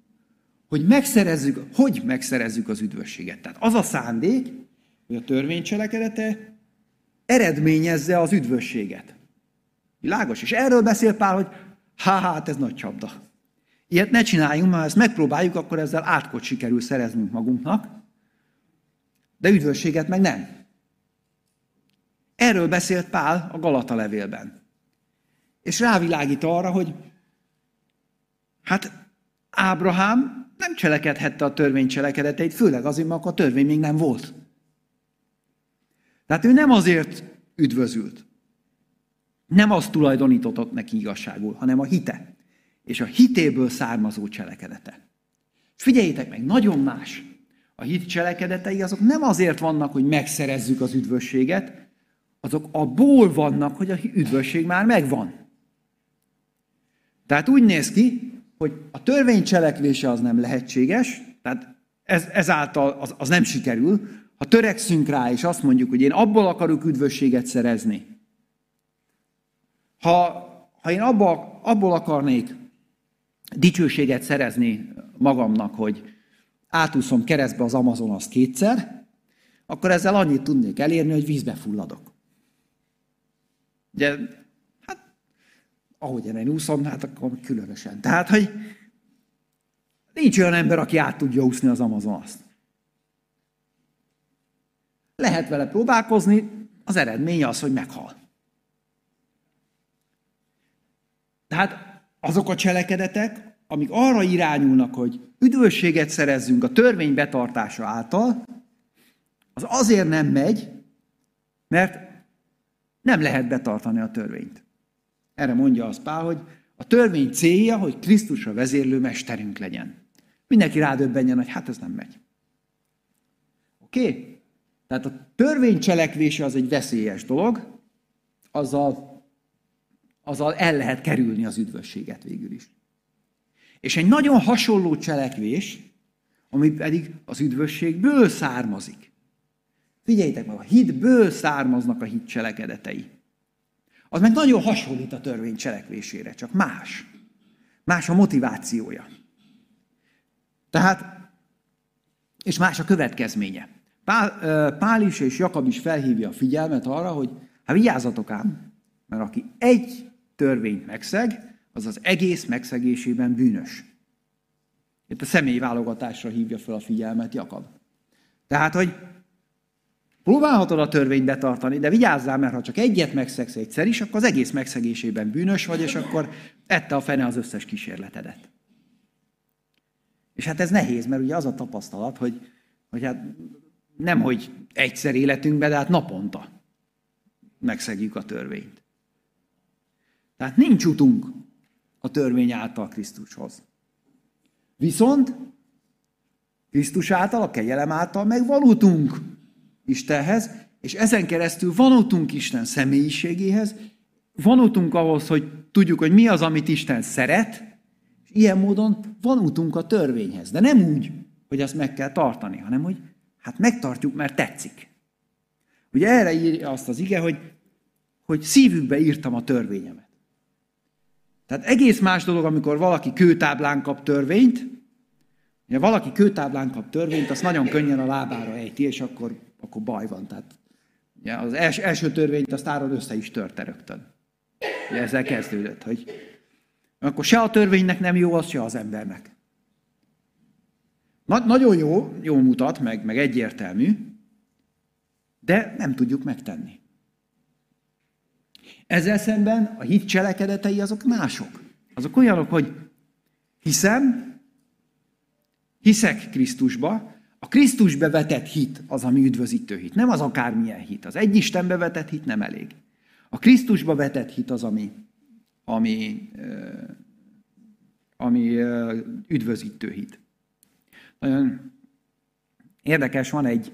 [SPEAKER 1] hogy megszerezzük, hogy megszerezzük az üdvösséget. Tehát az a szándék, hogy a törvény cselekedete eredményezze az üdvösséget. Világos? És erről beszél Pál, hogy há, hát ez nagy csapda. Ilyet ne csináljunk, mert ha ezt megpróbáljuk, akkor ezzel átkot sikerül szereznünk magunknak, de üdvösséget meg nem. Erről beszélt Pál a Galata levélben. És rávilágít arra, hogy hát Ábrahám nem cselekedhette a törvény cselekedeteit, főleg azért, mert a törvény még nem volt. Tehát ő nem azért üdvözült, nem azt tulajdonított neki igazságul, hanem a hite. És a hitéből származó cselekedete. Figyeljétek meg, nagyon más. A hit cselekedetei azok nem azért vannak, hogy megszerezzük az üdvösséget, azok abból vannak, hogy a üdvösség már megvan. Tehát úgy néz ki, hogy a törvény cselekvése az nem lehetséges, tehát ez, ezáltal az, az nem sikerül. Ha törekszünk rá, és azt mondjuk, hogy én abból akarok üdvösséget szerezni, ha, ha én abból, abból akarnék dicsőséget szerezni magamnak, hogy átúszom keresztbe az Amazonas kétszer, akkor ezzel annyit tudnék elérni, hogy vízbe fulladok. Ugye, hát, ahogy én úszom, hát akkor különösen. Tehát, hogy nincs olyan ember, aki át tudja úszni az Amazonaszt. Lehet vele próbálkozni, az eredmény az, hogy meghal. Tehát azok a cselekedetek, amik arra irányulnak, hogy üdvösséget szerezzünk a törvény betartása által, az azért nem megy, mert nem lehet betartani a törvényt. Erre mondja az Pál, hogy a törvény célja, hogy Krisztusra vezérlő mesterünk legyen. Mindenki rádöbbenjen, hogy hát ez nem megy. Oké? Okay? Tehát a törvény cselekvése az egy veszélyes dolog, azzal, azzal el lehet kerülni az üdvösséget végül is. És egy nagyon hasonló cselekvés, ami pedig az üdvösségből származik. Figyeljétek meg, a hitből származnak a hit cselekedetei. Az meg nagyon hasonlít a törvény cselekvésére, csak más. Más a motivációja. Tehát, és más a következménye. Pál, Pál is és Jakab is felhívja a figyelmet arra, hogy hát vigyázzatok ám, mert aki egy törvényt megszeg, az az egész megszegésében bűnös. Itt a személyi válogatásra hívja fel a figyelmet Jakab. Tehát, hogy Próbálhatod a törvényt betartani, de vigyázzál, mert ha csak egyet megszegsz egyszer is, akkor az egész megszegésében bűnös vagy, és akkor ette a fene az összes kísérletedet. És hát ez nehéz, mert ugye az a tapasztalat, hogy, hogy hát nem, hogy egyszer életünkben, de hát naponta megszegjük a törvényt. Tehát nincs utunk a törvény által Krisztushoz. Viszont Krisztus által, a kegyelem által meg van utunk Istenhez, és ezen keresztül van utunk Isten személyiségéhez, van utunk ahhoz, hogy tudjuk, hogy mi az, amit Isten szeret, és ilyen módon van utunk a törvényhez. De nem úgy, hogy azt meg kell tartani, hanem hogy hát megtartjuk, mert tetszik. Ugye erre írja azt az ige, hogy, hogy szívükbe írtam a törvényemet. Tehát egész más dolog, amikor valaki kőtáblán kap törvényt, Ha valaki kőtáblán kap törvényt, azt nagyon könnyen a lábára ejti, és akkor akkor baj van. Tehát ugye, az els, első törvényt azt Áron össze is törte rögtön. Ugye ezzel kezdődött, hogy akkor se a törvénynek nem jó, az se az embernek. Na, nagyon jó, jó mutat, meg, meg egyértelmű, de nem tudjuk megtenni. Ezzel szemben a hit cselekedetei azok mások. Azok olyanok, hogy hiszem, hiszek Krisztusba, a Krisztusbe vetett hit az, ami üdvözítő hit. Nem az akármilyen hit. Az egy Istenbe vetett hit nem elég. A Krisztusba vetett hit az, ami, ami, ami üdvözítő hit. Nagyon érdekes, van egy,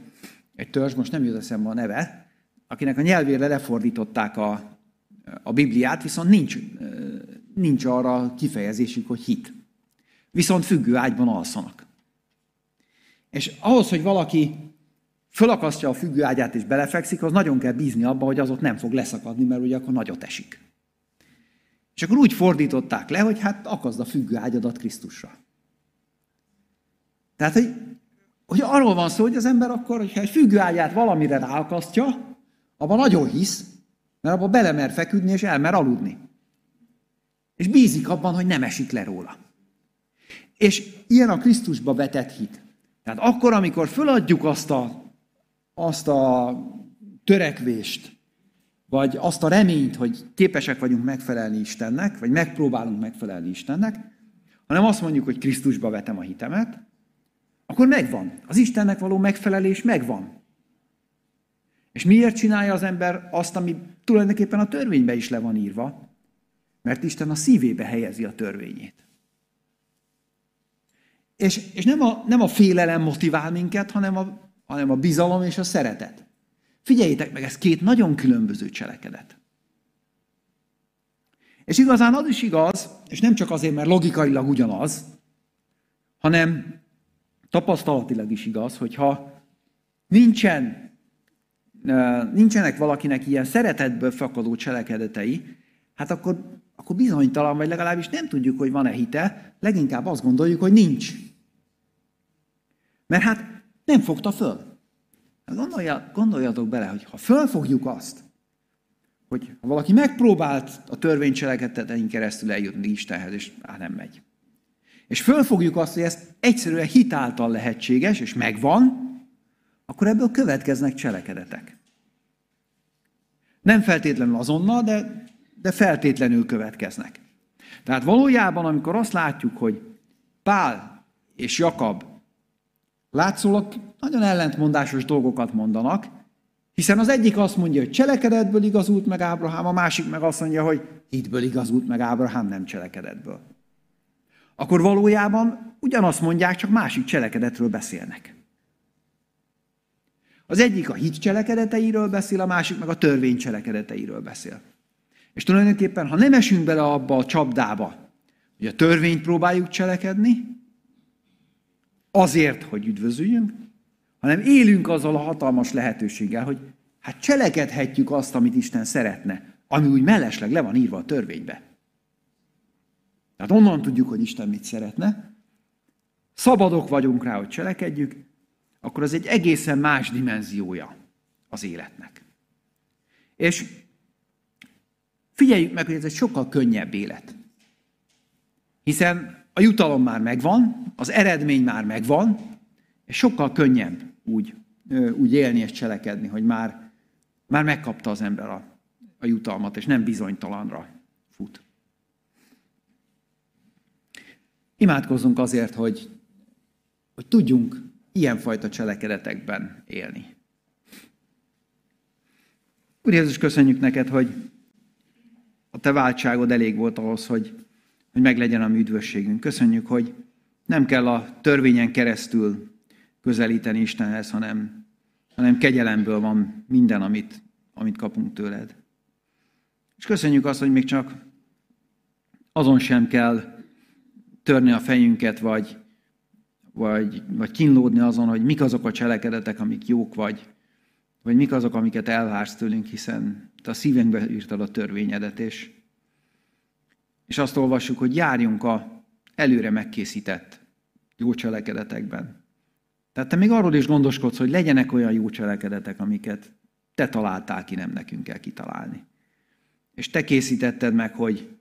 [SPEAKER 1] egy törzs, most nem jut eszembe a neve, akinek a nyelvére lefordították a, a Bibliát, viszont nincs, nincs arra kifejezésük, hogy hit. Viszont függő ágyban alszanak. És ahhoz, hogy valaki fölakasztja a függő ágyát és belefekszik, az nagyon kell bízni abba, hogy az ott nem fog leszakadni, mert ugye akkor nagyot esik. És akkor úgy fordították le, hogy hát akazd a függő ágyadat Krisztusra. Tehát, hogy, hogy arról van szó, hogy az ember akkor, hogyha egy függő ágyát valamire ráakasztja, abban nagyon hisz, mert abban belemer feküdni és elmer aludni. És bízik abban, hogy nem esik le róla. És ilyen a Krisztusba vetett hit. Tehát akkor, amikor föladjuk azt a, azt a törekvést, vagy azt a reményt, hogy képesek vagyunk megfelelni Istennek, vagy megpróbálunk megfelelni Istennek, hanem azt mondjuk, hogy Krisztusba vetem a hitemet, akkor megvan. Az Istennek való megfelelés megvan. És miért csinálja az ember azt, ami tulajdonképpen a törvénybe is le van írva? Mert Isten a szívébe helyezi a törvényét. És, és nem, a, nem a félelem motivál minket, hanem a, hanem a bizalom és a szeretet. Figyeljétek meg, ez két nagyon különböző cselekedet. És igazán az is igaz, és nem csak azért, mert logikailag ugyanaz, hanem tapasztalatilag is igaz, hogyha nincsen, nincsenek valakinek ilyen szeretetből fakadó cselekedetei, hát akkor, akkor bizonytalan, vagy legalábbis nem tudjuk, hogy van-e hite, leginkább azt gondoljuk, hogy nincs. Mert hát nem fogta föl. Gondolja, gondoljatok bele, hogy ha fölfogjuk azt, hogy ha valaki megpróbált a törvénycselekedetein keresztül eljutni Istenhez, és á, nem megy. És fölfogjuk azt, hogy ez egyszerűen hitáltal lehetséges, és megvan, akkor ebből következnek cselekedetek. Nem feltétlenül azonnal, de, de feltétlenül következnek. Tehát valójában, amikor azt látjuk, hogy Pál és Jakab látszólag nagyon ellentmondásos dolgokat mondanak, hiszen az egyik azt mondja, hogy cselekedetből igazult meg Ábrahám, a másik meg azt mondja, hogy hitből igazult meg Ábrahám, nem cselekedetből. Akkor valójában ugyanazt mondják, csak másik cselekedetről beszélnek. Az egyik a hit cselekedeteiről beszél, a másik meg a törvény cselekedeteiről beszél. És tulajdonképpen, ha nem esünk bele abba a csapdába, hogy a törvényt próbáljuk cselekedni, azért, hogy üdvözüljünk, hanem élünk azzal a hatalmas lehetőséggel, hogy hát cselekedhetjük azt, amit Isten szeretne, ami úgy mellesleg le van írva a törvénybe. Tehát onnan tudjuk, hogy Isten mit szeretne, szabadok vagyunk rá, hogy cselekedjük, akkor az egy egészen más dimenziója az életnek. És figyeljük meg, hogy ez egy sokkal könnyebb élet. Hiszen a jutalom már megvan, az eredmény már megvan, és sokkal könnyebb úgy, úgy élni és cselekedni, hogy már, már megkapta az ember a, a jutalmat, és nem bizonytalanra fut. Imádkozzunk azért, hogy, hogy tudjunk ilyenfajta cselekedetekben élni. Úr Jézus, köszönjük neked, hogy a te váltságod elég volt ahhoz, hogy hogy meglegyen a mi üdvösségünk. Köszönjük, hogy nem kell a törvényen keresztül közelíteni Istenhez, hanem, hanem kegyelemből van minden, amit, amit kapunk tőled. És köszönjük azt, hogy még csak azon sem kell törni a fejünket, vagy, vagy, vagy kínlódni azon, hogy mik azok a cselekedetek, amik jók, vagy, vagy mik azok, amiket elvársz tőlünk, hiszen te a szívünkbe írtad a törvényedet, és, és azt olvassuk, hogy járjunk a előre megkészített jó cselekedetekben. Tehát te még arról is gondoskodsz, hogy legyenek olyan jó cselekedetek, amiket te találtál ki, nem nekünk kell kitalálni. És te készítetted meg, hogy,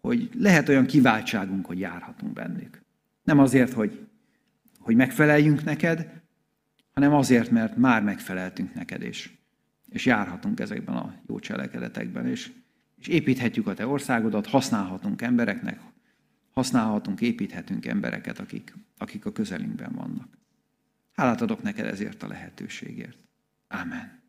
[SPEAKER 1] hogy lehet olyan kiváltságunk, hogy járhatunk bennük. Nem azért, hogy, hogy megfeleljünk neked, hanem azért, mert már megfeleltünk neked, és, és járhatunk ezekben a jó cselekedetekben. És és építhetjük a te országodat, használhatunk embereknek, használhatunk, építhetünk embereket, akik, akik a közelünkben vannak. Hálát adok neked ezért a lehetőségért. Amen.